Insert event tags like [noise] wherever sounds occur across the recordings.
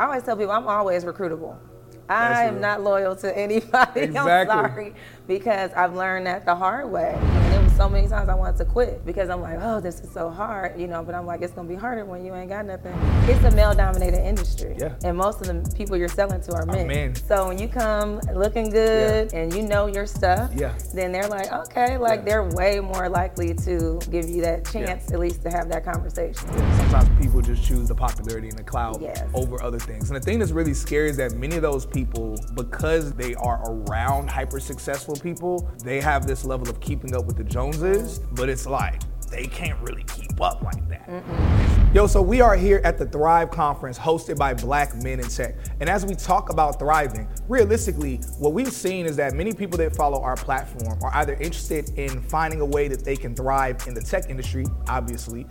I always tell people I'm always recruitable. I am not loyal to anybody. [laughs] Exactly. I'm sorry because I've learned that the hard way. And it was so many times I wanted to quit because I'm like, oh, this is so hard, you know. But I'm like, it's gonna be harder when you ain't got nothing. It's a male-dominated industry, Yeah. and most of the people you're selling to are men. men. So when you come looking good and you know your stuff, Yeah. then they're like, okay, like Yeah. they're way more likely to give you that chance at least to have that conversation. Sometimes people just choose the popularity and the cloud Yes. over other things. And the thing that's really scary is that many of those people, because they are around hyper successful people, they have this level of keeping up with the Joneses, but it's like they can't really keep up like that. Yo, so we are here at the Thrive Conference hosted by Black Men in Tech. And as we talk about thriving, realistically, what we've seen is that many people that follow our platform are either interested in finding a way that they can thrive in the tech industry, obviously,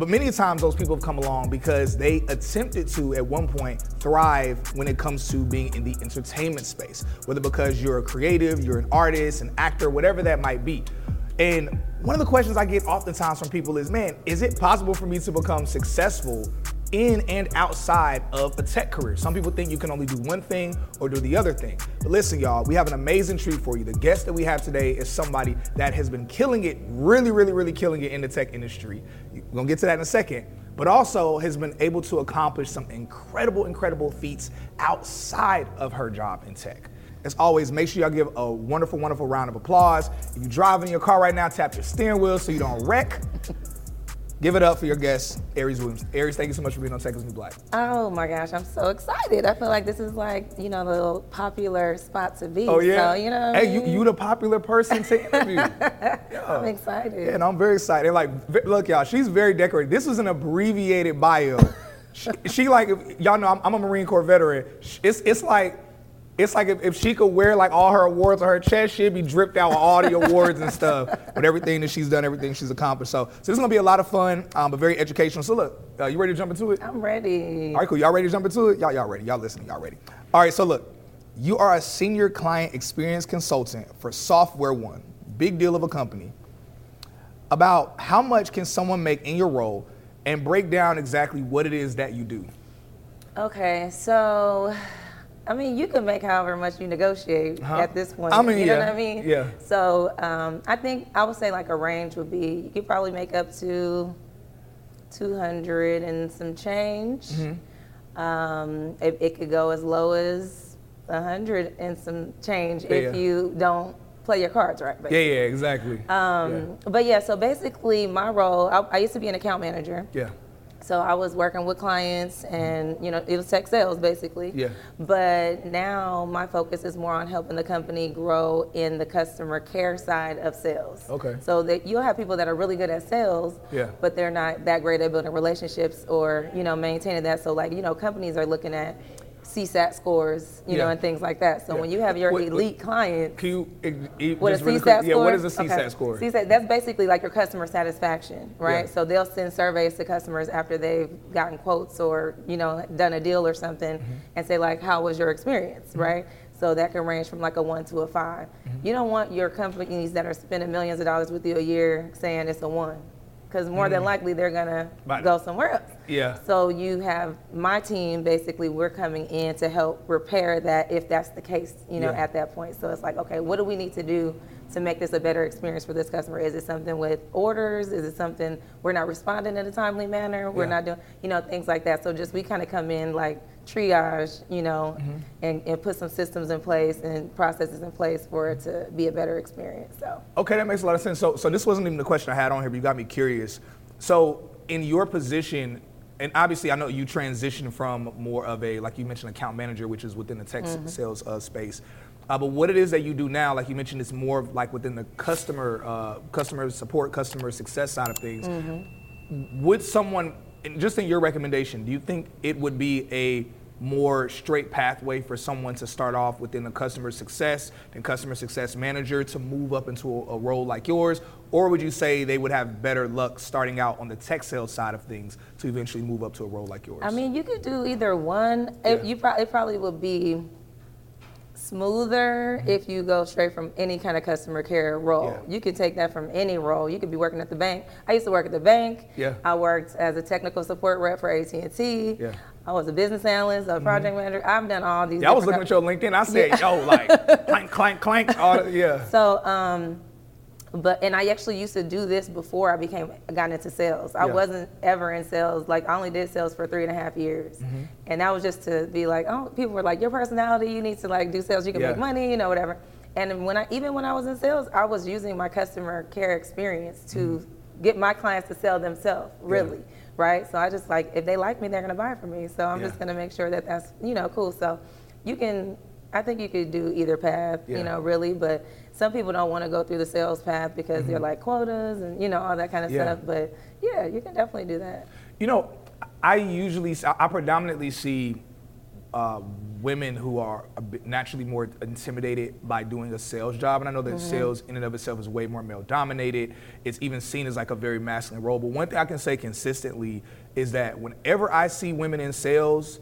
but many times those people have come along because they attempted to, at one point, thrive when it comes to being in the entertainment space, whether because you're a creative, you're an artist, an actor, whatever that might be. And one of the questions I get oftentimes from people is, man, is it possible for me to become successful in and outside of a tech career? Some people think you can only do one thing or do the other thing. But listen, y'all, we have an amazing treat for you. The guest that we have today is somebody that has been killing it, really, really, really killing it in the tech industry. We're gonna get to that in a second. But also has been able to accomplish some incredible, incredible feats outside of her job in tech. As always, make sure y'all give a wonderful, wonderful round of applause. If you're driving your car right now, tap your steering wheel so you don't wreck. Give it up for your guest, Aries Williams. Aries, thank you so much for being on Tech is New Black. Oh my gosh, I'm so excited. I feel like this is like, you know, the little popular spot to be. Oh yeah, So, you know, what I hey, you mean? you the popular person to [laughs] interview. I'm excited. Yeah, and I'm very excited. Like, look, y'all, she's very decorated. This was an abbreviated bio. [laughs] she, she like, y'all know, I'm, I'm a Marine Corps veteran. It's it's like, it's like if, if she could wear like all her awards on her chest, she'd be dripped out with all the awards and stuff with everything that she's done, everything she's accomplished. So, so this is gonna be a lot of fun, um, but very educational. So look, uh, you ready to jump into it? I'm ready. All right, cool. Y'all ready to jump into it? Y'all, y'all ready? Y'all listening? Y'all ready? All right. So look, you are a senior client experience consultant for Software One, big deal of a company. About how much can someone make in your role, and break down exactly what it is that you do. Okay, so I mean, you can make however much you negotiate Huh? at this point. I mean, you know yeah, what I mean? yeah. So um, I think I would say like a range would be you could probably make up to 200 and some change. Mm-hmm. Um, it, it could go as low as 100 and some change if you don't play your cards right. Yeah, basically. yeah, exactly. Um, But yeah, so basically my role, I, I used to be an account manager. yeah. So I was working with clients and, mm-hmm. you know, it was tech sales basically. Yeah. But now my focus is more on helping the company grow in the customer care side of sales. Okay. So that you'll have people that are really good at sales, Yeah. but they're not that great at building relationships or, you know, maintaining that. So like, you know, companies are looking at CSAT scores, you know, and things like that. So Yeah. when you have your What- what- elite clients, Can you what a really CSAT quick- score? Yeah, what is a CSAT Okay. score? CSAT, that's basically like your customer satisfaction, right? Yeah. So they'll send surveys to customers after they've gotten quotes or, you know, done a deal or something Mm-hmm. and say like, how was your experience, right? So that can range from like a one to a 5 Mm-hmm. You don't want your companies that are spending millions of dollars with you a year saying it's a one. Because more than likely they're gonna Mm-hmm. Go somewhere else. Yeah. So you have my team basically we're coming in to help repair that if that's the case, you know, Yeah. at that point. So it's like, okay, what do we need to do to make this a better experience for this customer? Is it something with orders? Is it something we're not responding in a timely manner? We're Yeah. not doing, you know, things like that. So just we kind of come in like triage, you know, mm-hmm. and, and put some systems in place and processes in place for it to be a better experience. So okay, that makes a lot of sense. So so this wasn't even the question I had on here, but you got me curious. So in your position, and obviously I know you transitioned from more of a like you mentioned account manager, which is within the tech mm-hmm. sales uh, space. Uh, but what it is that you do now, like you mentioned, it's more like within the customer uh, customer support, customer success side of things. Mm-hmm. Would someone, just in your recommendation, do you think it would be a more straight pathway for someone to start off within the customer success and customer success manager to move up into a, a, role like yours? Or would you say they would have better luck starting out on the tech sales side of things to eventually move up to a role like yours? I mean, you could do either one. Yeah. It, you pro- it probably would be smoother mm-hmm. if you go straight from any kind of customer care role. Yeah. You can take that from any role. You could be working at the bank. I used to work at the bank. Yeah. I worked as a technical support rep for AT&T. Yeah. I was a business analyst, a project mm-hmm. manager. I've done all these. Yeah, I was looking at your LinkedIn. I said, yeah. yo, like [laughs] clank, clank, clank. All the, yeah. [laughs] So, um, but and I actually used to do this before I became got into sales. I yeah. wasn't ever in sales. Like I only did sales for three and a half years, mm-hmm. and that was just to be like, oh, people were like, your personality, you need to like do sales. You can yeah. make money, you know, whatever. And when I even when I was in sales, I was using my customer care experience to mm-hmm. Get my clients to sell themselves. Really. Yeah. Right, so I just like if they like me, they're gonna buy from me. So I'm just gonna make sure that that's you know cool. So you can, I think you could do either path, you know, really. But some people don't want to go through the sales path because mm-hmm. they're like quotas and you know all that kind of yeah. stuff. But yeah, you can definitely do that. You know, I usually I predominantly see uh, women who are naturally more intimidated by doing a sales job. And I know that mm-hmm. sales in and of itself is way more male dominated. It's even seen as like a very masculine role. But one thing I can say consistently is that whenever I see women in sales,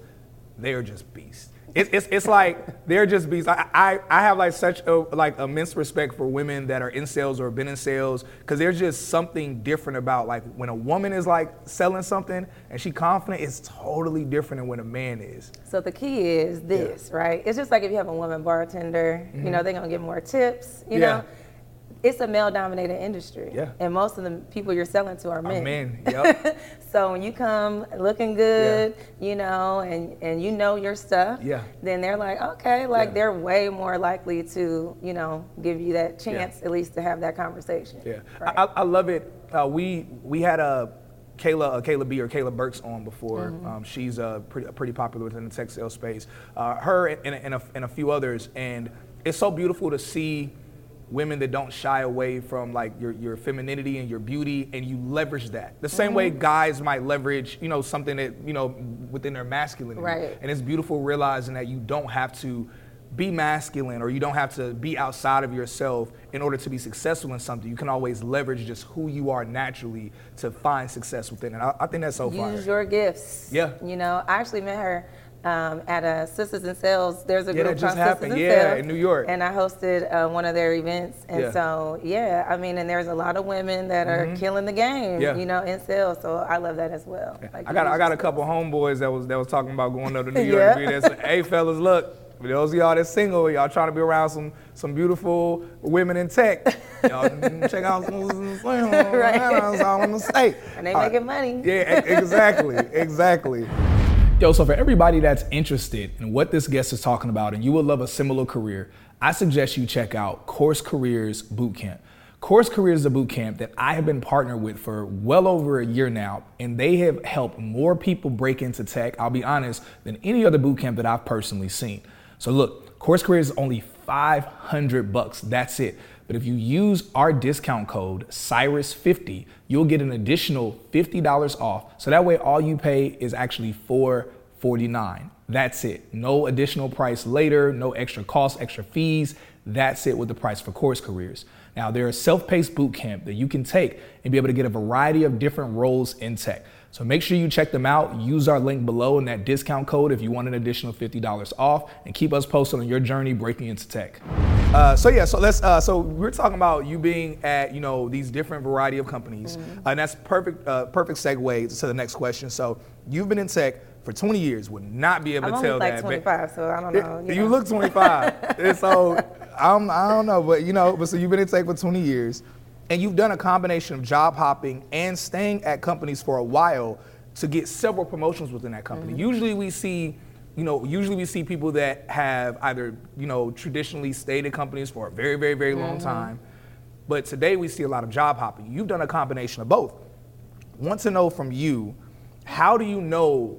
they are just beasts. It's, it's, it's like they're just beasts. I, I, I have like such a like immense respect for women that are in sales or have been in sales because there's just something different about like when a woman is like selling something and she confident, it's totally different than when a man is. So the key is this, yeah. right? It's just like if you have a woman bartender, mm-hmm. you know, they're gonna get more tips, you yeah. know it's a male dominated industry. Yeah. And most of the people you're selling to are men. Are men, [laughs] yep. so when you come looking good, yeah. you know, and, and you know your stuff, yeah. then they're like, okay, like yeah. they're way more likely to, you know, give you that chance yeah. at least to have that conversation. Yeah. Right? I, I, love it. Uh, we we had a Kayla, uh, Kayla B or Kayla Burks on before. Mm-hmm. Um, she's uh, pretty, pretty popular within the tech sales space. Uh, her and, and, a, and a few others. And it's so beautiful to see women that don't shy away from like your, your femininity and your beauty and you leverage that the same mm-hmm. way guys might leverage you know something that you know within their masculinity right. and it's beautiful realizing that you don't have to be masculine or you don't have to be outside of yourself in order to be successful in something. You can always leverage just who you are naturally to find success within it. I, I think that's so Use fun. Use your gifts. Yeah. You know, I actually met her um, at a Sisters in Sales. There's a yeah, group called Sisters in yeah, Sales. in New York. And I hosted uh, one of their events. And yeah. so, yeah, I mean, and there's a lot of women that are mm-hmm. killing the game, yeah. you know, in sales. So I love that as well. Yeah. Like I got I got a couple homeboys that was that was talking about going up to New York. yeah. Said, hey, fellas, look. For those of y'all that's single, y'all trying to be around some some beautiful women in tech, y'all check out some right. That's all I'm gonna say. And they all making right. money. Yeah, exactly, exactly. Yo, so for everybody that's interested in what this guest is talking about and you would love a similar career, I suggest you check out Course Careers Bootcamp. Course Careers is a bootcamp that I have been partnered with for well over a year now, and they have helped more people break into tech, I'll be honest, than any other bootcamp that I've personally seen. So look, Course Careers is only 500 bucks. That's it. But if you use our discount code Cyrus50, you'll get an additional $50 off. So that way all you pay is actually 449. That's it. No additional price later, no extra costs, extra fees. That's it with the price for course careers. Now, there are self-paced boot camp that you can take and be able to get a variety of different roles in tech. So make sure you check them out. Use our link below in that discount code if you want an additional $50 off and keep us posted on your journey breaking into tech. Uh, so yeah, so let's. Uh, so we're talking about you being at you know these different variety of companies, mm-hmm. uh, and that's perfect. Uh, perfect segue to the next question. So you've been in tech for 20 years. Would not be able I'm to tell like that. 25, so I don't know. You, you know. look 25, [laughs] so I'm, I don't know, but you know, but so you've been in tech for 20 years and you've done a combination of job hopping and staying at companies for a while to get several promotions within that company. Mm-hmm. Usually we see you know, usually we see people that have either, you know, traditionally stayed at companies for a very, very, very long mm-hmm. time. But today we see a lot of job hopping. You've done a combination of both. Want to know from you, how do you know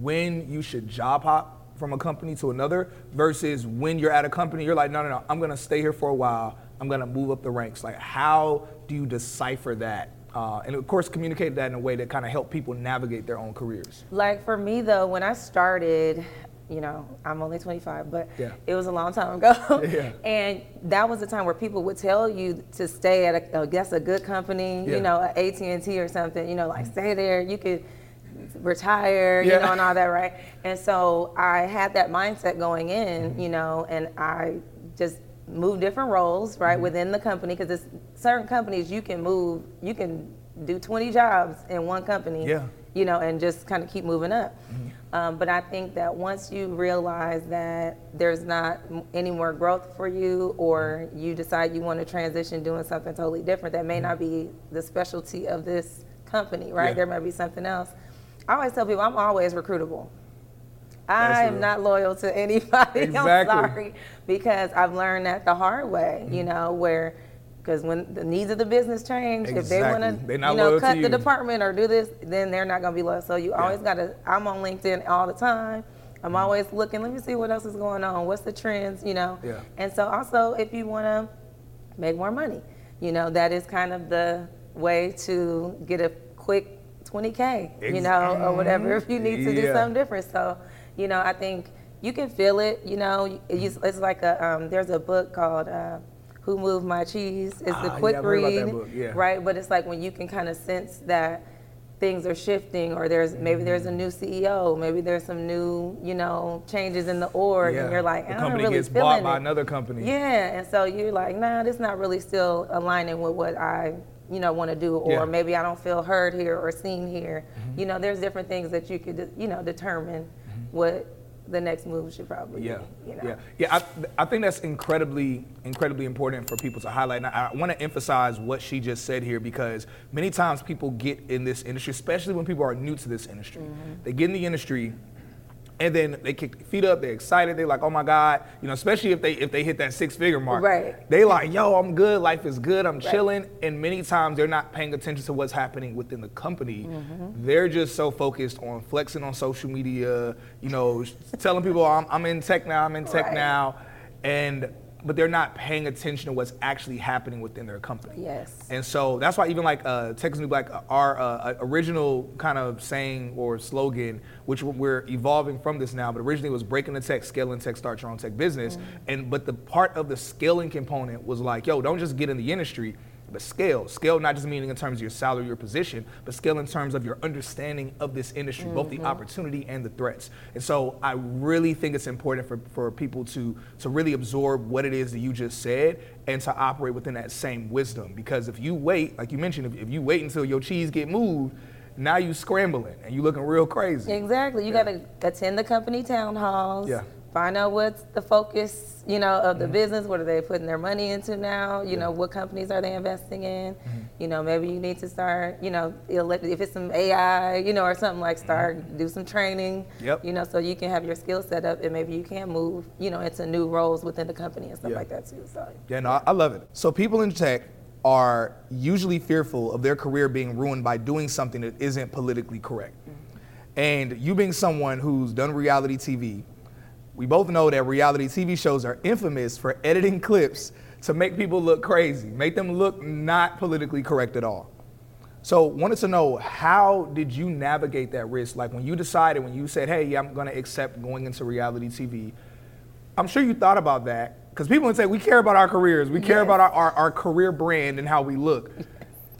when you should job hop from a company to another versus when you're at a company, you're like, no, no, no, I'm gonna stay here for a while. I'm gonna move up the ranks. Like, how do you decipher that uh, and of course communicate that in a way that kind of help people navigate their own careers like for me though when i started you know i'm only 25 but yeah. it was a long time ago [laughs] yeah. and that was the time where people would tell you to stay at a, I guess a good company yeah. you know at&t or something you know like stay there you could retire you know and all that right and so i had that mindset going in you know and i just move different roles, right, mm-hmm. within the company because it's certain companies you can move, you can do 20 jobs in one company, yeah. you know, and just kind of keep moving up. Mm-hmm. Um, but I think that once you realize that there's not any more growth for you, or you decide you want to transition doing something totally different that may mm-hmm. not be the specialty of this company, right? Yeah. There might be something else. I always tell people I'm always recruitable. I am not loyal to anybody. [laughs] Exactly. I'm sorry because I've learned that the hard way. Mm-hmm. You know where because when the needs of the business change, exactly. if they want to, you know, cut the department or do this, then they're not going to be loyal. So you yeah. always got to. I'm on LinkedIn all the time. I'm mm-hmm. always looking. Let me see what else is going on. What's the trends? You know. Yeah. And so also, if you want to make more money, you know, that is kind of the way to get a quick 20k, you know, or whatever. If you need to yeah. do something different, so you know, I think you can feel it. You know, it's, it's like a um, there's a book called uh, "Who Moved My Cheese." It's the ah, quick yeah, read, yeah. right? But it's like when you can kind of sense that things are shifting, or there's maybe there's a new CEO, maybe there's some new you know changes in the org, yeah. and you're like, the I'm company really gets bought by another company. Yeah, and so you're like, nah, this not really still aligning with what I you know want to do or yeah. maybe i don't feel heard here or seen here mm-hmm. you know there's different things that you could you know determine what the next move should probably yeah. be. You know? Yeah, yeah. I, I think that's incredibly, incredibly important for people to highlight. And I, I want to emphasize what she just said here because many times people get in this industry, especially when people are new to this industry. Mm-hmm. They get in the industry and then they kick their feet up. They're excited. They're like, "Oh my God!" You know, especially if they if they hit that six figure mark. Right. They like, "Yo, I'm good. Life is good. I'm right. chilling." And many times they're not paying attention to what's happening within the company. Mm-hmm. They're just so focused on flexing on social media. You know, telling people, "I'm, I'm in tech now. I'm in tech right. now," and but they're not paying attention to what's actually happening within their company. Yes. And so that's why even like uh, Tech is New Black, uh, our uh, original kind of saying or slogan, which we're evolving from this now, but originally was breaking the tech, scaling tech, start your own tech business. Mm-hmm. And but the part of the scaling component was like, yo, don't just get in the industry but scale. Scale not just meaning in terms of your salary, your position, but scale in terms of your understanding of this industry, mm-hmm. both the mm-hmm. opportunity and the threats. And so I really think it's important for, for people to, to really absorb what it is that you just said and to operate within that same wisdom. Because if you wait, like you mentioned, if, if you wait until your cheese get moved, now you scrambling and you looking real crazy. Exactly. You yeah. got to attend the company town halls. Yeah find out what's the focus, you know, of the mm-hmm. business. What are they putting their money into now? You yeah. know, what companies are they investing in? Mm-hmm. You know, maybe you need to start, you know, if it's some AI, you know, or something like start mm-hmm. do some training. Yep. You know, so you can have your skill set up, and maybe you can move, you know, into new roles within the company and stuff yeah. like that too. So. Yeah, no, I love it. So people in tech are usually fearful of their career being ruined by doing something that isn't politically correct. Mm-hmm. And you being someone who's done reality TV, we both know that reality TV shows are infamous for editing clips to make people look crazy, make them look not politically correct at all. So, wanted to know how did you navigate that risk? Like when you decided, when you said, "Hey, yeah, I'm going to accept going into reality TV," I'm sure you thought about that because people would say, "We care about our careers, we care yes. about our, our, our career brand and how we look."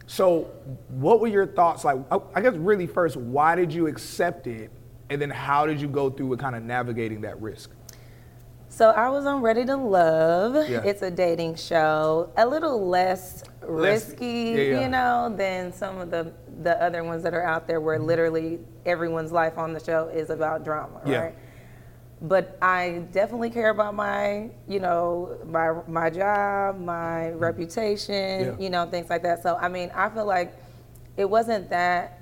So, what were your thoughts? Like, I guess really first, why did you accept it and then how did you go through with kind of navigating that risk? So I was on Ready to Love. Yeah. It's a dating show, a little less, less risky, yeah, yeah. you know, than some of the the other ones that are out there, where mm-hmm. literally everyone's life on the show is about drama, right? But I definitely care about my, you know, my my job, my mm-hmm. reputation, you know, things like that. So I mean, I feel like it wasn't that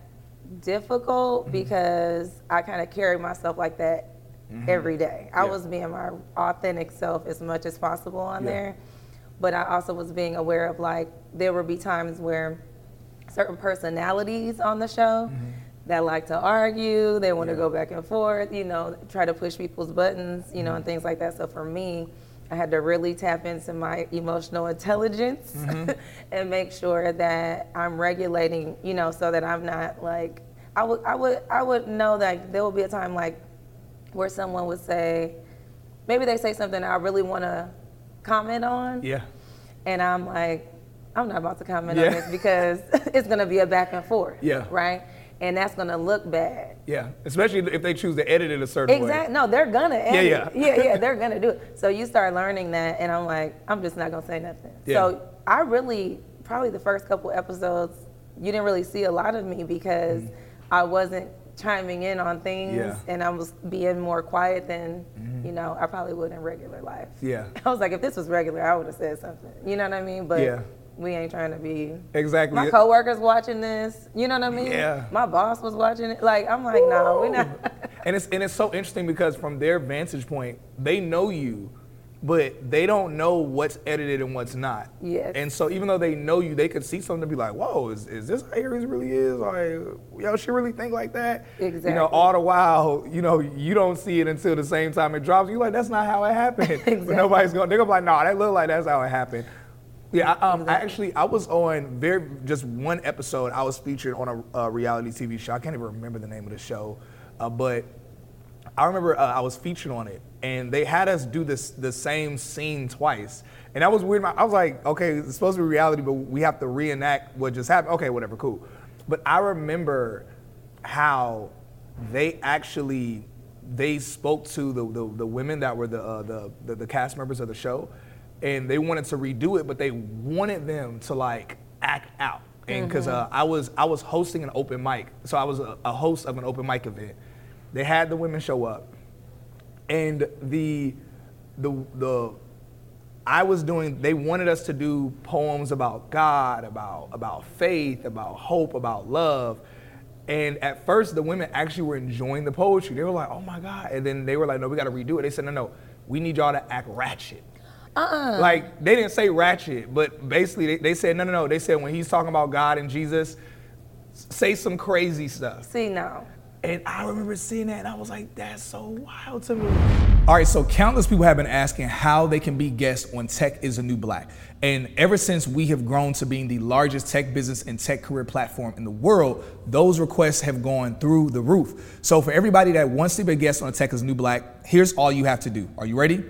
difficult mm-hmm. because I kind of carry myself like that mm-hmm. every day. I yeah. was being my authentic self as much as possible on yeah. there, but I also was being aware of like there would be times where certain personalities on the show. Mm-hmm. That like to argue, they want yeah. to go back and forth, you know, try to push people's buttons, you know, and mm-hmm. things like that. So for me, I had to really tap into my emotional intelligence mm-hmm. [laughs] and make sure that I'm regulating, you know, so that I'm not like I would I would I would know that there will be a time like where someone would say maybe they say something I really want to comment on. Yeah. And I'm like I'm not about to comment yeah. on this because [laughs] it's going to be a back and forth. Yeah. Right? And that's gonna look bad. Yeah, especially if they choose to edit it a certain exactly. way. Exactly. No, they're gonna edit. Yeah, yeah, yeah, yeah. [laughs] They're gonna do it. So you start learning that, and I'm like, I'm just not gonna say nothing. Yeah. So I really, probably the first couple episodes, you didn't really see a lot of me because mm I wasn't chiming in on things, yeah. and I was being more quiet than mm-hmm. you know I probably would in regular life. Yeah. [laughs] I was like, if this was regular, I would have said something. You know what I mean? But yeah we ain't trying to be exactly. My coworkers watching this, you know what I mean? Yeah. My boss was watching it. Like I'm like, no, we not. [laughs] and it's and it's so interesting because from their vantage point, they know you, but they don't know what's edited and what's not. Yes. And so even though they know you, they could see something to be like, whoa, is, is this how Aries really is? Like, yo, she really think like that? Exactly. You know, all the while, you know, you don't see it until the same time it drops. You're like, that's not how it happened. [laughs] exactly. But nobody's going, to, they're going to be like, no, nah, that look like that's how it happened. Yeah, I, um, I actually I was on very just one episode. I was featured on a, a reality TV show. I can't even remember the name of the show, uh, but I remember uh, I was featured on it, and they had us do this the same scene twice, and that was weird. I was like, okay, it's supposed to be reality, but we have to reenact what just happened. Okay, whatever, cool. But I remember how they actually they spoke to the the, the women that were the, uh, the, the the cast members of the show and they wanted to redo it, but they wanted them to like act out. And because mm-hmm. uh, I was I was hosting an open mic, so I was a, a, host of an open mic event. They had the women show up, and the the the I was doing. They wanted us to do poems about God, about about faith, about hope, about love. And at first, the women actually were enjoying the poetry. They were like, "Oh my God!" And then they were like, "No, we got to redo it." They said, "No, no, we need y'all to act ratchet." Uh-uh. Like they didn't say ratchet, but basically they, they said no, no, no. They said when he's talking about God and Jesus, say some crazy stuff. See now. And I remember seeing that, and I was like, that's so wild to me. All right, so countless people have been asking how they can be guests on Tech is a New Black. And ever since we have grown to being the largest tech business and tech career platform in the world, those requests have gone through the roof. So for everybody that wants to be a guest on Tech is a New Black, here's all you have to do. Are you ready?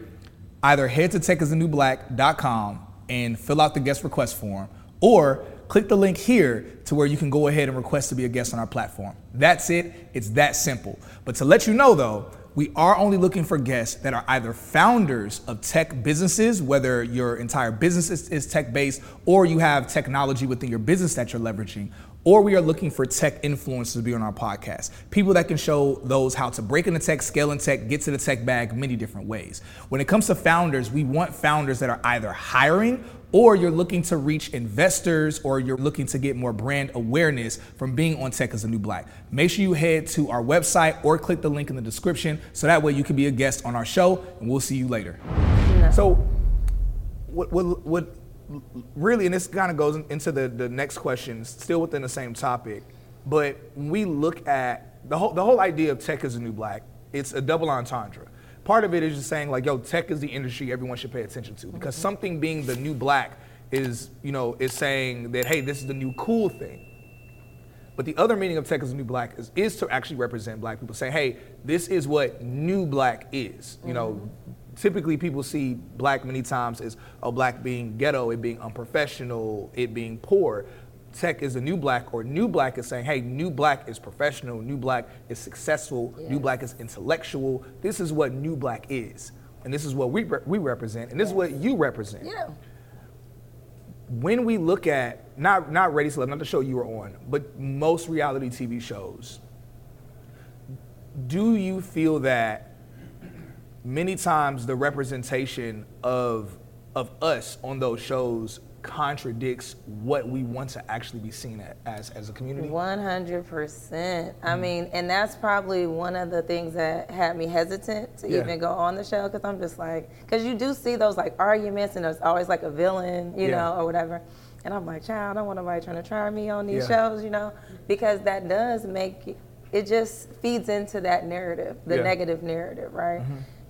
Either head to techistheNewBlack.com and fill out the guest request form, or click the link here to where you can go ahead and request to be a guest on our platform. That's it. It's that simple. But to let you know though, we are only looking for guests that are either founders of tech businesses, whether your entire business is, is tech based or you have technology within your business that you're leveraging, or we are looking for tech influencers to be on our podcast. People that can show those how to break into tech, scale in tech, get to the tech bag many different ways. When it comes to founders, we want founders that are either hiring or you're looking to reach investors or you're looking to get more brand awareness from being on Tech as a New Black. Make sure you head to our website or click the link in the description so that way you can be a guest on our show and we'll see you later. No. So, what, what, what really, and this kind of goes into the, the next question, still within the same topic, but when we look at the whole, the whole idea of tech is a new black, it's a double entendre. Part of it is just saying like, yo, tech is the industry everyone should pay attention to because mm-hmm. something being the new black is, you know, is saying that, hey, this is the new cool thing. But the other meaning of tech as a new black is, is to actually represent black people, saying, hey, this is what new black is. You mm-hmm. know, typically people see black many times as a black being ghetto, it being unprofessional, it being poor. Tech is a new black, or new black is saying, hey, new black is professional, new black is successful, yes. new black is intellectual. This is what new black is. And this is what we, re- we represent, and this yes. is what you represent. Yeah. When we look at, not, not Ready to Love, not the show you were on, but most reality TV shows, do you feel that many times the representation of of us on those shows contradicts what we want to actually be seen as as a community? 100%. I mm. mean, and that's probably one of the things that had me hesitant to yeah. even go on the show because I'm just like, because you do see those like arguments and there's always like a villain, you yeah. know, or whatever. And I'm like, child, I don't want nobody trying to try me on these yeah. shows, you know, because that does make it just feeds into that narrative, the negative narrative, right? Mm-hmm.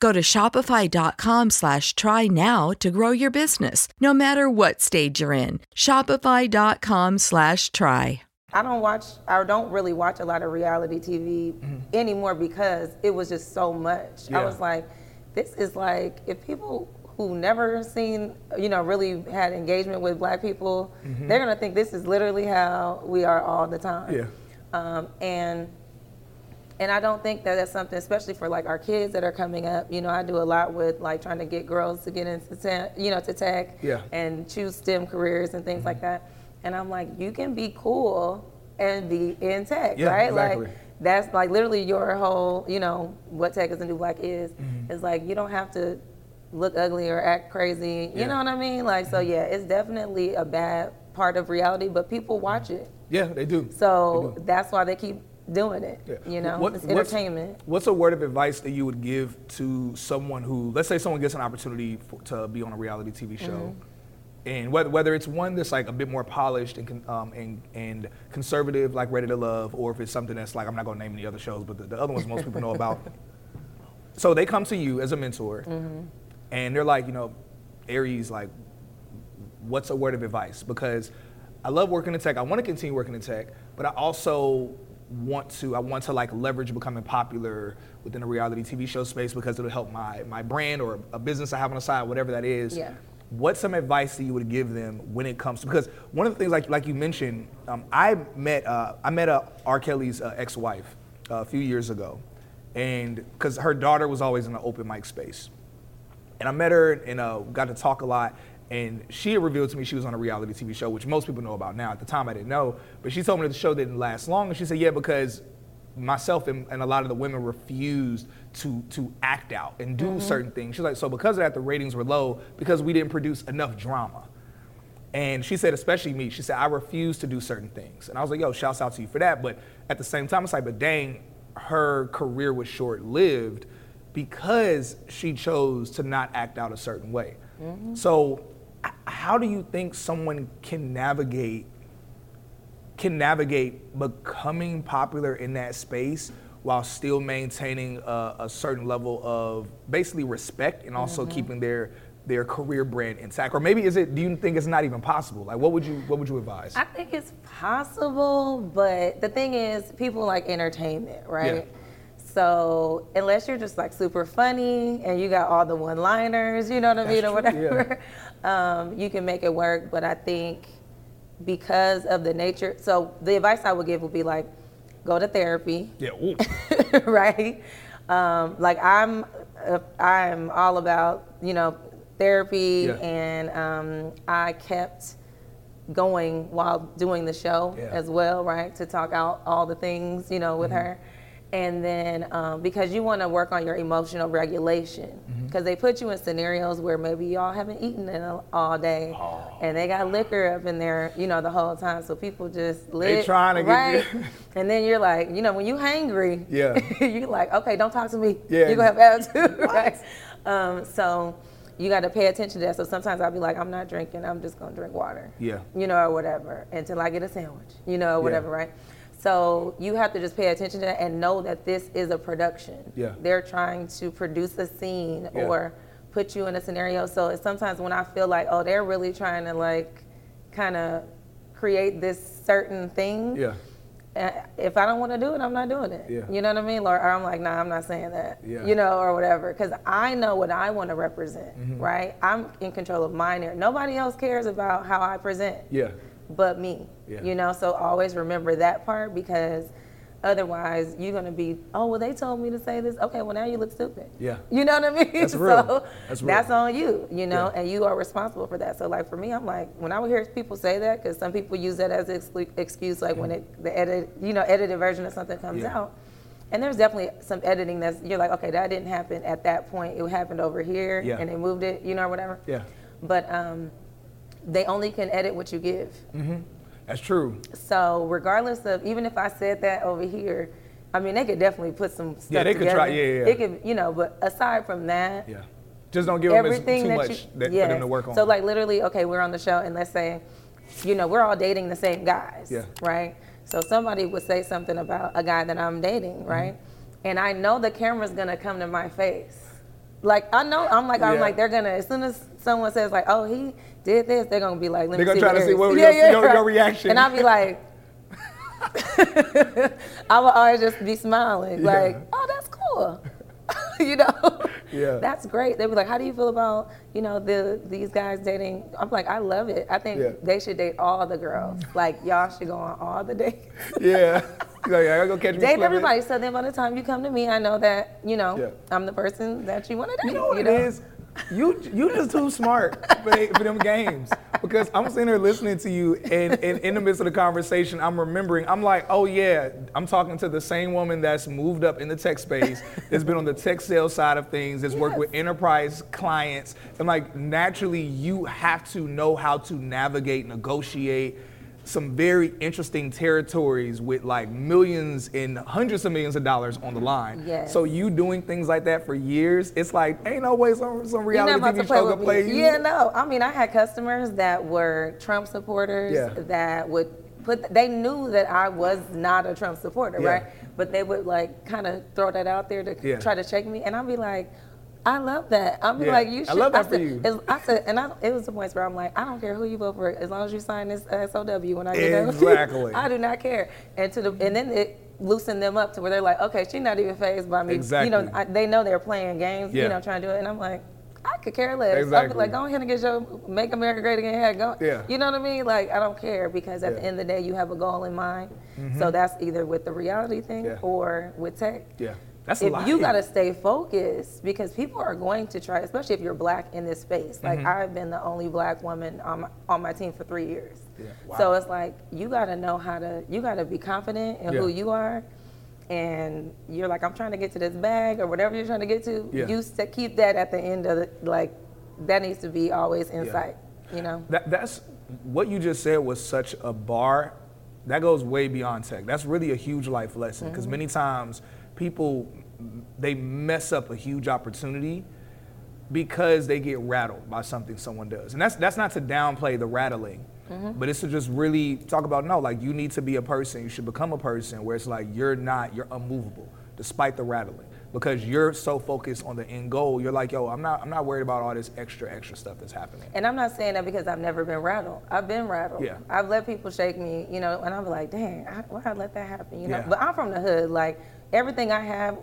Go to shopify.com slash try now to grow your business, no matter what stage you're in. Shopify.com slash try. I don't watch, I don't really watch a lot of reality TV mm-hmm. anymore because it was just so much. Yeah. I was like, this is like, if people who never seen, you know, really had engagement with black people, mm-hmm. they're gonna think this is literally how we are all the time. Yeah. Um, and and I don't think that that's something, especially for like our kids that are coming up. You know, I do a lot with like trying to get girls to get into, te- you know, to tech yeah. and choose STEM careers and things mm-hmm. like that. And I'm like, you can be cool and be in tech, yeah, right? Exactly. Like that's like literally your whole, you know, what tech is and new black is. Mm-hmm. It's like you don't have to look ugly or act crazy. You yeah. know what I mean? Like so mm-hmm. yeah, it's definitely a bad part of reality, but people watch it. Yeah, they do. So they do. that's why they keep doing it. Yeah. You know, what, it's entertainment. What's, what's, a word of advice that you would give to someone who, let's say, someone gets an opportunity for, to be on a reality TV show? Mm-hmm and whether, whether it's one that's like a bit more polished and, um, and, and conservative, like Ready to Love, or if it's something that's like, I'm not gonna name any other shows, but the, the other ones most people know about. [laughs] So they come to you as a mentor, mm-hmm. and they're like, you know, Aries, like, what's a word of advice? Because I love working in tech. I want to continue working in tech, but I also want to I want to like leverage becoming popular within the reality TV show space because it'll help my my brand or a business I have on the side, whatever that is. Yeah what's some advice that you would give them when it comes to because one of the things like like you mentioned um, I met uh, I met uh, R. Kelly's uh, ex-wife uh, a few years ago and because her daughter was always in the open mic space and I met her and uh, got to talk a lot and she had revealed to me she was on a reality TV show which most people know about now at the time I didn't know but she told me that the show didn't last long and she said yeah because myself and, and, a lot of the women refused to to act out and do mm-hmm. certain things. She's like, so because of that, the ratings were low because we didn't produce enough drama. And she said, especially me, she said, I refuse to do certain things. And I was like, yo, shouts out to you for that. But at the same time, it's like, but dang, her career was short lived because she chose to not act out a certain way. Mm-hmm. So, how do you think someone can navigate can navigate becoming popular in that space while still maintaining a, a certain level of basically respect and also mm-hmm. keeping their their career brand intact or maybe is it do you think it's not even possible like what would you what would you advise i think it's possible but the thing is people like entertainment right yeah. so unless you're just like super funny and you got all the one liners you know what i mean or whatever yeah. Um, you can make it work but i think because of the nature. So the advice I would give would be like, go to therapy. Yeah. [laughs] right. Um, like I'm, uh, I'm all about you know therapy, yeah. and um, I kept going while doing the show yeah. as well, right? To talk out all the things you know with mm-hmm. her and then um, because you want to work on your emotional regulation because mm-hmm. they put you in scenarios where maybe y'all haven't eaten in a, all day oh. and they got liquor up in there you know the whole time so people just live they trying to right get [laughs] and then you're like you know when you hangry yeah [laughs] you're like okay don't talk to me yeah you're gonna have attitude [laughs] right um, so you got to pay attention to that. So sometimes I'll be like, I'm not drinking. I'm just gonna drink water. Yeah. You know, or whatever, until I get a sandwich. You know, or whatever, yeah. right? So you have to just pay attention to that and know that this is a production. Yeah. They're trying to produce a scene Yeah. or put you in a scenario. So it's sometimes when I feel like, oh, they're really trying to like kind of create this certain thing. Yeah. Uh, If I don't want to do it, I'm not doing it. Yeah. You know what I mean? Or, or I'm like, nah, I'm not saying that. Yeah. You know, or whatever. Because I know what I want to represent, Mm-hmm. right? I'm in control of my narrative. Nobody else cares about how I present Yeah. But me. Yeah. You know, so always remember that part because otherwise you're gonna be, oh well they told me to say this. Okay, well now you look stupid. Yeah. [laughs] You know what I mean? That's [laughs] real. So That's real. on you, you know, Yeah. and you are responsible for that. So like for me, I'm like when I would hear people say that, because some people use that as an excuse, like when it the edit, you know, edited version of something comes. Yeah. out. And there's definitely some editing that's you're like, okay, that didn't happen at that point. It happened over here, Yeah. and they moved it, you know, or whatever. Yeah. But um, they only can edit what you give. That's true. So regardless of even if I said that over here, I mean they could definitely put some stuff Yeah, they could try- yeah, yeah. It could, you know, but aside from that, Yeah. Just don't give them as, too that much you, that, yes. for them to work on. So like literally, okay, we're on the show, and let's say, you know, we're all dating the same guys, Yeah. right? So somebody would say something about a guy that I'm dating, Mm-hmm. right? And I know the camera's gonna come to my face. Like I know, I'm like, I'm like, they're gonna as soon as someone says like, oh, he did this, they're gonna be like, let They're me gonna try to see what your- your- your reaction. And I'll be like, [laughs] I will always just be smiling, Yeah. like, oh, that's cool. [laughs] you know? Yeah. That's great. They'd be like, how do you feel about, you know, the these guys dating? I'm like, I love it. I think Yeah. they should date all the girls. Like, y'all should go on all the dates. [laughs] yeah. Like, I gotta go catch Date everybody. So then by the time you come to me, I know that, you know, Yeah. I'm the person that you want to date. You know what it is? You you just too smart for, they, for them games. Because I'm sitting there listening to you, and, and in the midst of the conversation, I'm remembering. I'm like, oh yeah, I'm talking to the same woman that's moved up in the tech space, that's been on the tech sales side of things, that's worked with enterprise clients, and like naturally, you have to know how to navigate, negotiate some very interesting territories with like millions and hundreds of millions of dollars on the line. Yes. So you doing things like that for years, it's like ain't no way some some reality TV play show play me. you. Yeah, no. I mean, I had customers that were Trump supporters Yeah. that would put. They knew that I was not a Trump supporter, Yeah. right? But they would like kind of throw that out there to Yeah. try to check me, and I'd be like. I love that. I'm Yeah. like, you should. I love that for said, you. I said, and I, it was the points where I'm like, I don't care who you vote for, as long as you sign this SOW when I get done. with you. Exactly. [laughs] I do not care. And to the, and then it loosened them up to where they're like, okay, she's not even fazed by me. Exactly. You know, I, they know they're playing games. Yeah. You know, trying to do it, and I'm like, I could care less. Exactly. I'd be like, go ahead and get your Make America Great Again hat going. Yeah. You know what I mean? Like, I don't care because at the Yeah. Mm-hmm. end of the day, you have a goal in mind. So that's either with the reality thing Yeah. or with tech. Yeah. That's if you gotta stay focused because people are going to try, especially if you're black in this space. Like Mm-hmm. I've been the only black woman on my, on my team for three years. Yeah. So it's like you gotta know how to, you gotta be confident in who you are, and you're like, I'm trying to get to this bag or whatever you're trying to get to. Yeah. You st- keep that at the end of the like, that needs to be always in Yeah. sight. You know. That, that's what you just said was such a bar. That goes way beyond tech. That's really a huge life lesson because many times people they mess up a huge opportunity because they get rattled by something someone does. And that's that's not to downplay the rattling, mm-hmm. but it's to just really talk about no, like you need to be a person. You should become a person where it's like you're not, you're unmovable despite the rattling because you're so focused on the end goal. You're like, yo, I'm not, I'm not worried about all this extra, extra stuff that's happening. And I'm not saying that because I've never been rattled. I've been rattled. Yeah. I've let people shake me, you know, and I'm like, dang, I, why I let that happen, you know? Yeah. But I'm from the hood. Like everything I have,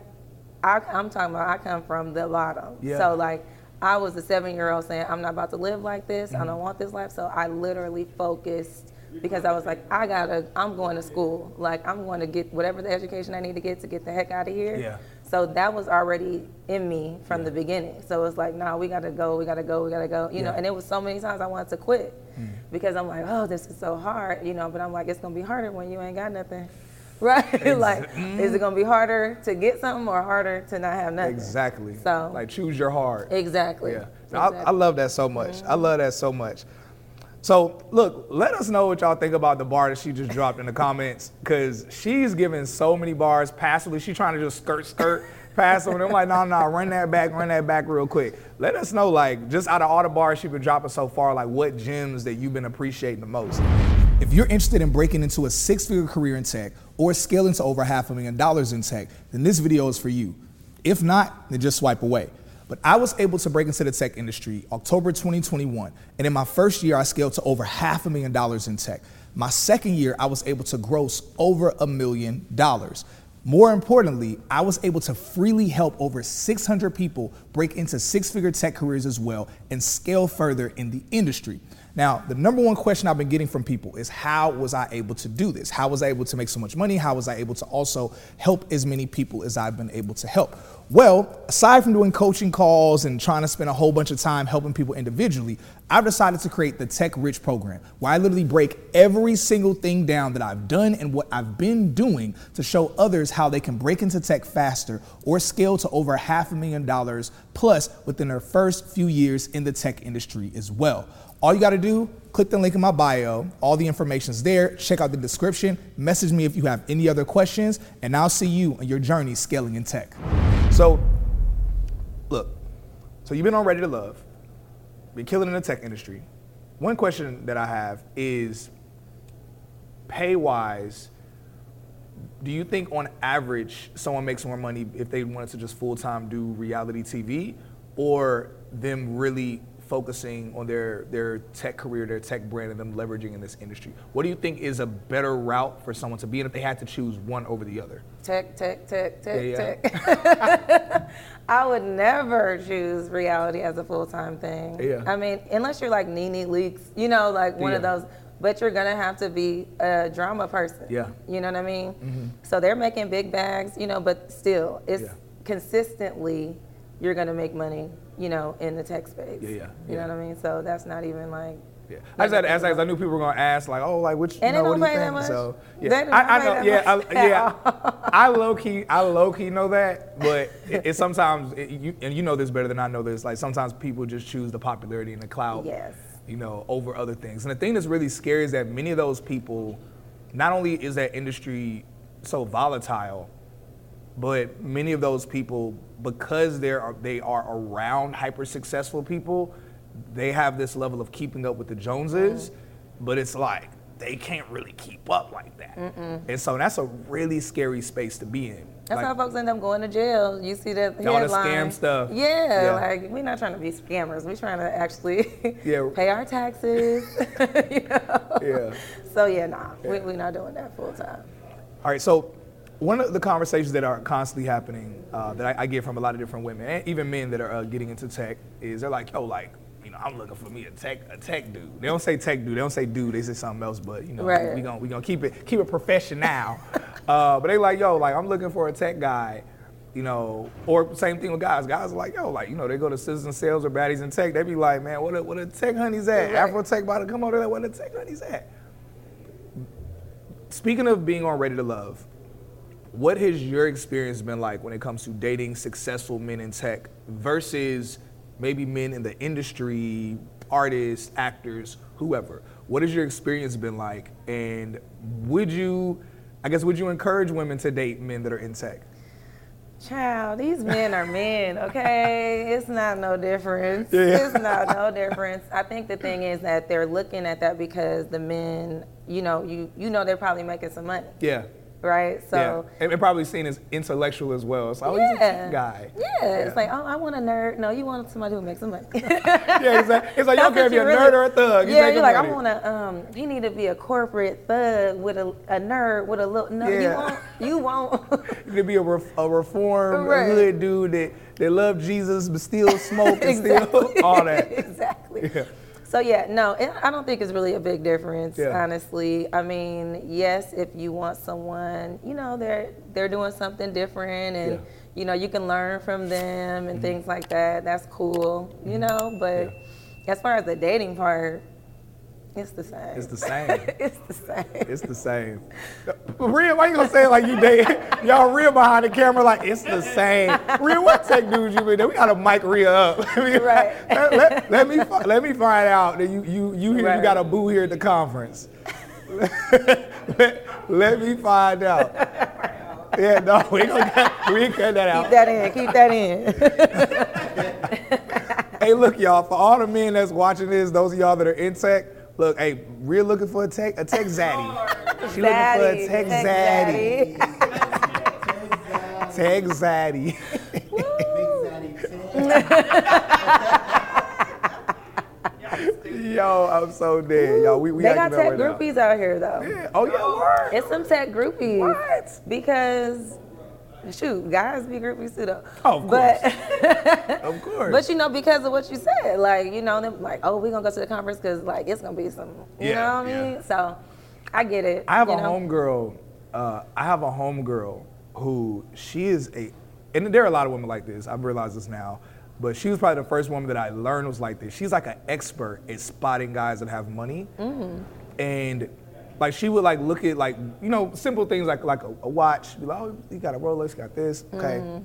I, I'm talking about. I come from the bottom. Yeah. So like, I was a seven-year-old saying, I'm not about to live like this. Mm-hmm. I don't want this life. So I literally focused because I was like, I gotta. I'm going to school. Like I'm going to get whatever the education I need to get to get the heck out of here. Yeah. So that was already in me from the beginning. So it's like, nah, we gotta go, we gotta go, we gotta go. You know, and it was so many times I wanted to quit because I'm like, oh, this is so hard, you know. But I'm like, it's gonna be harder when you ain't got nothing, [laughs] right? like, mm-hmm. is it gonna be harder to get something or harder to not have nothing? Exactly. So like choose your heart. exactly. Yeah. I, I love that so much. I mm-hmm. love that so much. So look, let us know what y'all think about the bar that she just dropped in the comments, because she's giving so many bars passively. She's trying to just skirt, skirt [laughs] pass them. I'm like, no, no, run that back, run that back real quick. Let us know, like, just out of all the bars she's been dropping so far, like what gems that you've been appreciating the most. If you're interested in breaking into a six figure career in tech or scaling to over half a million dollars in tech, then this video is for you. If not, then just swipe away. But I was able to break into the tech industry October 2021. And in my first year, I scaled to over half a million dollars in tech. My second year, I was able to gross over a million dollars. More importantly, I was able to freely help over 600 people break into six figure tech careers as well and scale further in the industry. Now, the number one question I've been getting from people is how was I able to do this? How was I able to make so much money? How was I able to also help as many people as I've been able to help? Well, aside from doing coaching calls and trying to spend a whole bunch of time helping people individually, I've decided to create the Tech Rich program, where I literally break every single thing down that I've done and what I've been doing to show others how they can break into tech faster or scale to over half a million dollars plus within their first few years in the tech industry as well. All you got to do, click the link in my bio. All the information's there. Check out the description. Message me if you have any other questions, and I'll see you on your journey scaling in tech. So, look, so you've been on Ready to Love, been killing in the tech industry. One question that I have is pay wise, do you think on average someone makes more money if they wanted to just full time do reality TV or them really focusing on their, their tech career, their tech brand, and them leveraging in this industry? What do you think is a better route for someone to be in if they had to choose one over the other? Tech, tech, tech, tech, yeah, yeah. tech. [laughs] I would never choose reality as a full time thing. Yeah. I mean, unless you're like NeNe Leakes, you know, like one yeah. of those. But you're gonna have to be a drama person. Yeah. You know what I mean? Mm-hmm. So they're making big bags, you know, but still, it's consistently you're gonna make money you know, in the tech space. Yeah, yeah. You yeah. know what I mean? So that's not even like. Yeah. I just had to ask because I knew people were gonna ask like, oh, like which, and you know, what do you think? So yeah, I, I, know, yeah, I, yeah. [laughs] I low key, I low key know that, but it, it sometimes, it, you, and you know this better than I know this. Like sometimes people just choose the popularity and the clout, yes. you know, over other things. And the thing that's really scary is that many of those people, not only is that industry so volatile, but many of those people because they're they are around hyper successful people, they have this level of keeping up with the Joneses, mm. but it's like they can't really keep up like that. Mm-mm. And so that's a really scary space to be in. That's like, how folks end up going to jail. You see that all the scam stuff. Yeah, yeah, like we're not trying to be scammers. We're trying to actually [laughs] yeah. pay our taxes. [laughs] you know? Yeah. So yeah, nah, yeah. We, we're not doing that full time. All right, so one of the conversations that are constantly happening uh, that I, I, get from a lot of different women and even men that are uh, getting into tech is they're like, yo, like, you know, I'm looking for me a tech a tech dude. They don't say tech dude. They don't say dude. They say something else. But you know, right. we gonna we gonna keep it keep it professional. [laughs] uh, but they like, yo, like I'm looking for a tech guy. You know, or same thing with guys. Guys are like, yo, like, you know, they go to Sistas in Sales or baddies in tech. They be like, man, what a, what a tech honey's at? Right. Afro tech about to come over there. What a tech honey's at? Speaking of being on Ready to Love, what has your experience been like when it comes to dating successful men in tech versus maybe men in the industry, artists, actors, whoever? What has your experience been like? And would you, I guess, would you encourage women to date men that are in tech? Child, these men are men, okay? [laughs] It's not no difference. Yeah. It's not no difference. I think the thing is that they're looking at that because the men, you know, you you know they're probably making some money. Yeah right? So yeah. and, probably seen as intellectual as well. So oh, yeah. he's a guy. Yeah. yeah. it's like oh, I want a nerd. No, you want somebody who makes some money. [laughs] yeah, exactly. It's like you don't care if you're a nerd or a thug. Yeah, you're like money. I want to. Um, he need to be a corporate thug with a, a nerd with a little. No, yeah. you won't. You won't. [laughs] you need to be a, ref, a reformed right. hood dude that that love Jesus but still smoke and exactly. still [laughs] all that. exactly. Yeah. So yeah, no, I don't think it's really a big difference, yeah. honestly. I mean, yes, if you want someone, you know, they're they're doing something different, and yeah. you know, you can learn from them and mm-hmm. things like that. That's cool, you mm-hmm. know. But yeah. as far as the dating part, it's the same. It's the same. [laughs] it's the same. It's the same. Real, why you gonna say it like you date? [laughs] Y'all real behind the camera like it's the same. Rhea, what tech dudes you been? We gotta mic Rhea up. [laughs] right. let, let, let, me let me find out that you you you here, right. you got a boo here at the conference. let, let me find out. Yeah, no, we gonna we cut that out. Keep that in. Keep that in. hey, look, y'all. For all the men that's watching this, those of y'all that are in tech Look, hey, Rhea looking for a tech, a tech zaddy. [laughs] She looking for a tech, tech zaddy. [laughs] Tech zaddy. [laughs] Yo, I'm so dead. Yo, we, we They got acting tech right now. groupies out here though. Yeah. Oh yeah, word. It's some tech groupies. What? Because shoot, guys be groupies too though. Oh, of but, [laughs] Of course. But you know, because of what you said, like you know, them like, oh, we're gonna go to the conference because like it's gonna be some, you Yeah, know what I mean? So, I get it. I have a know? homegirl. Uh, I have a homegirl who she is a, and there are a lot of women like this. I've realized this now, but she was probably the first woman that I learned was like this. She's like an expert at spotting guys that have money, Mm-hmm. and like she would like look at like you know simple things like like a, a watch. Be like, oh, you got a Rolex, got this, okay. Mm-hmm.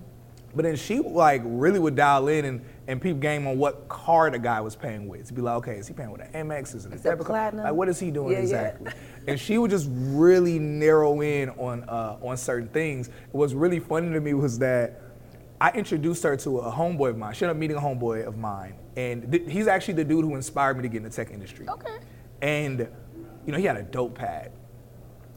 But then she like really would dial in and, and peep game on what card a guy was paying with. To be like, okay, is he paying with an Amex? Is it a debit card? Like, what is he doing Yeah, yeah. exactly? and she would just really narrow in on uh, on certain things. What's really funny to me was that I introduced her to a homeboy of mine. She ended up meeting a homeboy of mine, and th- he's actually the dude who inspired me to get in the tech industry. Okay. And you know, he had a dope pad,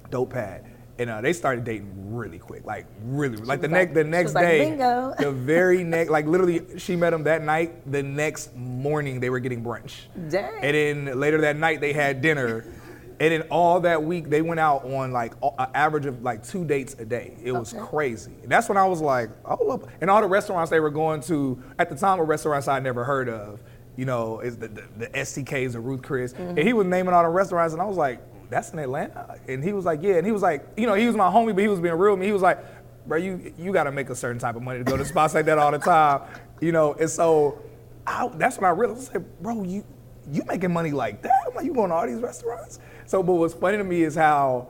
dope pad. And uh, they started dating really quick, like really, like the next like- the she next like, day, the very [laughs] next, like literally, she met him that night. The next morning, they were getting brunch. Dang. And then later that night, they had dinner. [laughs] And then all that week, they went out on like an average of like two dates a day. It was Okay. crazy. And that's when I was like, oh, and all the restaurants they were going to at the time were restaurants I never heard of. You know, is the, the, the STKs or Ruth Chris. Mm-hmm. And he was naming all the restaurants, and I was like, that's in Atlanta. And he was like, yeah. And he was like, you know, he was my homie, but he was being real with me. He was like, bro, you you got to make a certain type of money to go to spots like that all the time. [laughs] You know, and so I, that's when I realized, I said, bro, you you making money like that? I'm like, you going to all these restaurants? So, but what's funny to me is how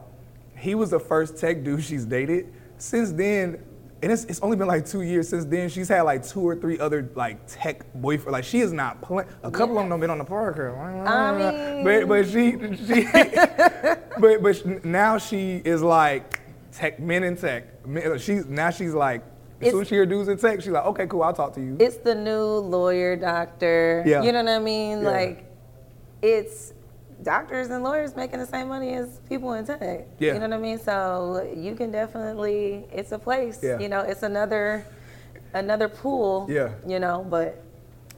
he was the first tech dude [laughs] she's dated. Since then, and it's, it's only been like two years since then, she's had like two or three other like tech boyfriends. Like she is not playing. A couple of them done been on the Parker. I mean- but but she she [laughs] but but now she is like tech men in tech. Uh, she's now she's like as It's- soon as she hear dudes in tech, she's like, okay, cool, I'll talk to you. It's the new lawyer, doctor. Yeah. You know what I mean? Yeah. Like, it's doctors and lawyers making the same money as people in tech. Yeah. You know what I mean? So you can definitely, it's a place. Yeah. You know, it's another, another pool. Yeah. You know, but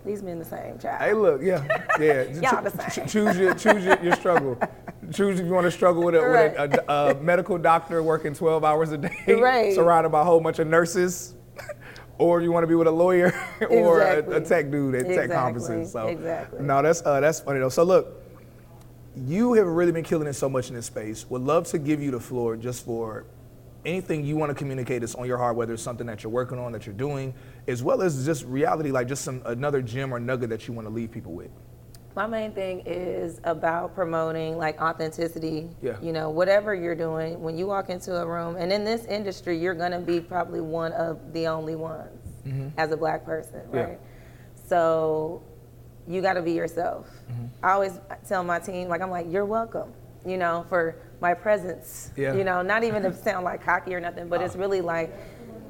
these men the same, child. Hey, look, yeah, [laughs] yeah. Y'all the same. choose your choose your, your struggle. [laughs] choose if you want to struggle with a, with a, a, a medical doctor working 12 hours a day, [laughs] Right. surrounded by a whole bunch of nurses, or you want to be with a lawyer or a, a tech dude at tech conferences. So, exactly. no, that's uh, that's funny though. So look, you have really been killing it so much in this space. Would love to give you the floor just for anything you want to communicate that's on your heart, whether it's something that you're working on, that you're doing, as well as just reality, like just some another gem or nugget that you want to leave people with. My main thing is about promoting like authenticity. Yeah. You know, whatever you're doing, when you walk into a room, and in this industry, you're gonna be probably one of the only ones mm-hmm. as a black person, Yeah. right? So you got to be yourself. Mm-hmm. I always tell my team, like, I'm like, you're welcome, you know, for my presence. Yeah. You know, not even to sound like cocky or nothing, but it's really like,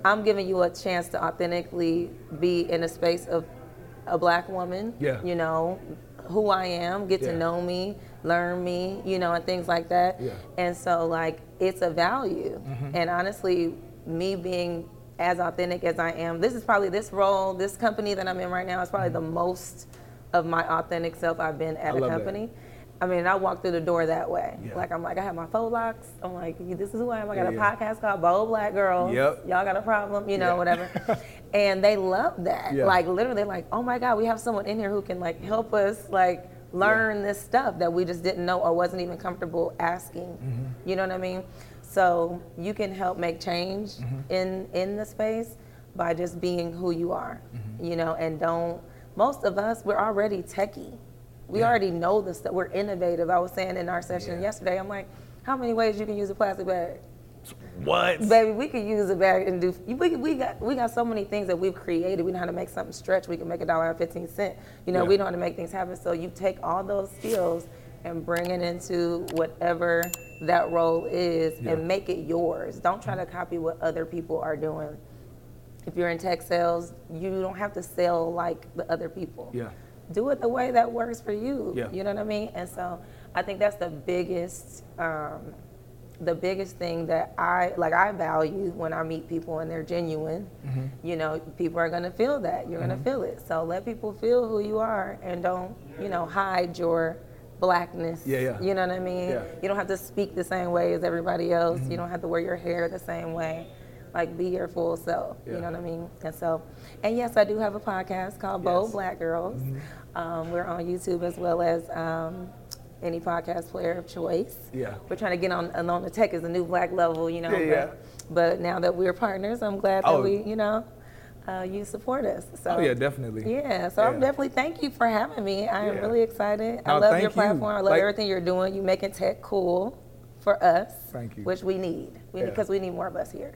I'm giving you a chance to authentically be in a space of a black woman. Yeah. You know, who I am, get Yeah. to know me, learn me, you know, and things like that. Yeah. And so, like, it's a value. Mm-hmm. And honestly, me being as authentic as I am, this is probably this role, this company that I'm in right now is probably the most of my authentic self I've been at. I a love that. company. I mean, I walk through the door that way. Yeah. Like, I'm like, I have my faux locks. I'm like, this is who I am. I got Yeah, a yeah. podcast called Bold Black Girls. Yep. Y'all got a problem, you know, whatever. [laughs] and they love that. Yeah. Like, literally, like, oh my God, we have someone in here who can, like, help us, like, learn this stuff that we just didn't know or wasn't even comfortable asking. Mm-hmm. You know what I mean? So you can help make change Mm-hmm. in in the space by just being who you are. Mm-hmm. You know, and don't. Most of us, we're already techie. We Yeah. already know the stuff. We're innovative. I was saying in our session Yeah. yesterday, I'm like, how many ways you can use a plastic bag? What? Baby, we could use a bag and do. We, we got we got so many things that we've created. We know how to make something stretch. We can make a dollar and fifteen cent. You know, Yeah. we know how to make things happen. So you take all those skills and bring it into whatever that role is Yeah. and make it yours. Don't try to copy what other people are doing. If you're in tech sales, you don't have to sell like the other people Yeah. do it the way that works for you. Yeah. You know what I mean? And so I think that's the biggest. Um, the biggest thing that I like I value when I meet people and they're genuine, mm-hmm. you know, people are gonna feel that. You're mm-hmm. gonna feel it. So let people feel who you are and don't, you know, hide your blackness. Yeah, yeah. You know what I mean? Yeah. You don't have to speak the same way as everybody else. Mm-hmm. You don't have to wear your hair the same way. Like be your full self. Yeah. You know what I mean? And so, and yes, I do have a podcast called yes. Bold Black Girls. Mm-hmm. Um, we're on YouTube as well as um, any podcast player of choice. Yeah. We're trying to get on on the tech is a new black level, you know. Yeah, yeah. But, but now that we're partners, I'm glad that oh. we, you know, uh, you support us. So oh yeah, definitely. Yeah, so yeah. I'm definitely thank you for having me. I am yeah. really excited. No, I love your platform. You. I love like, everything you're doing. You making tech cool for us. Thank you. Which we need. We because yeah. we need more of us here.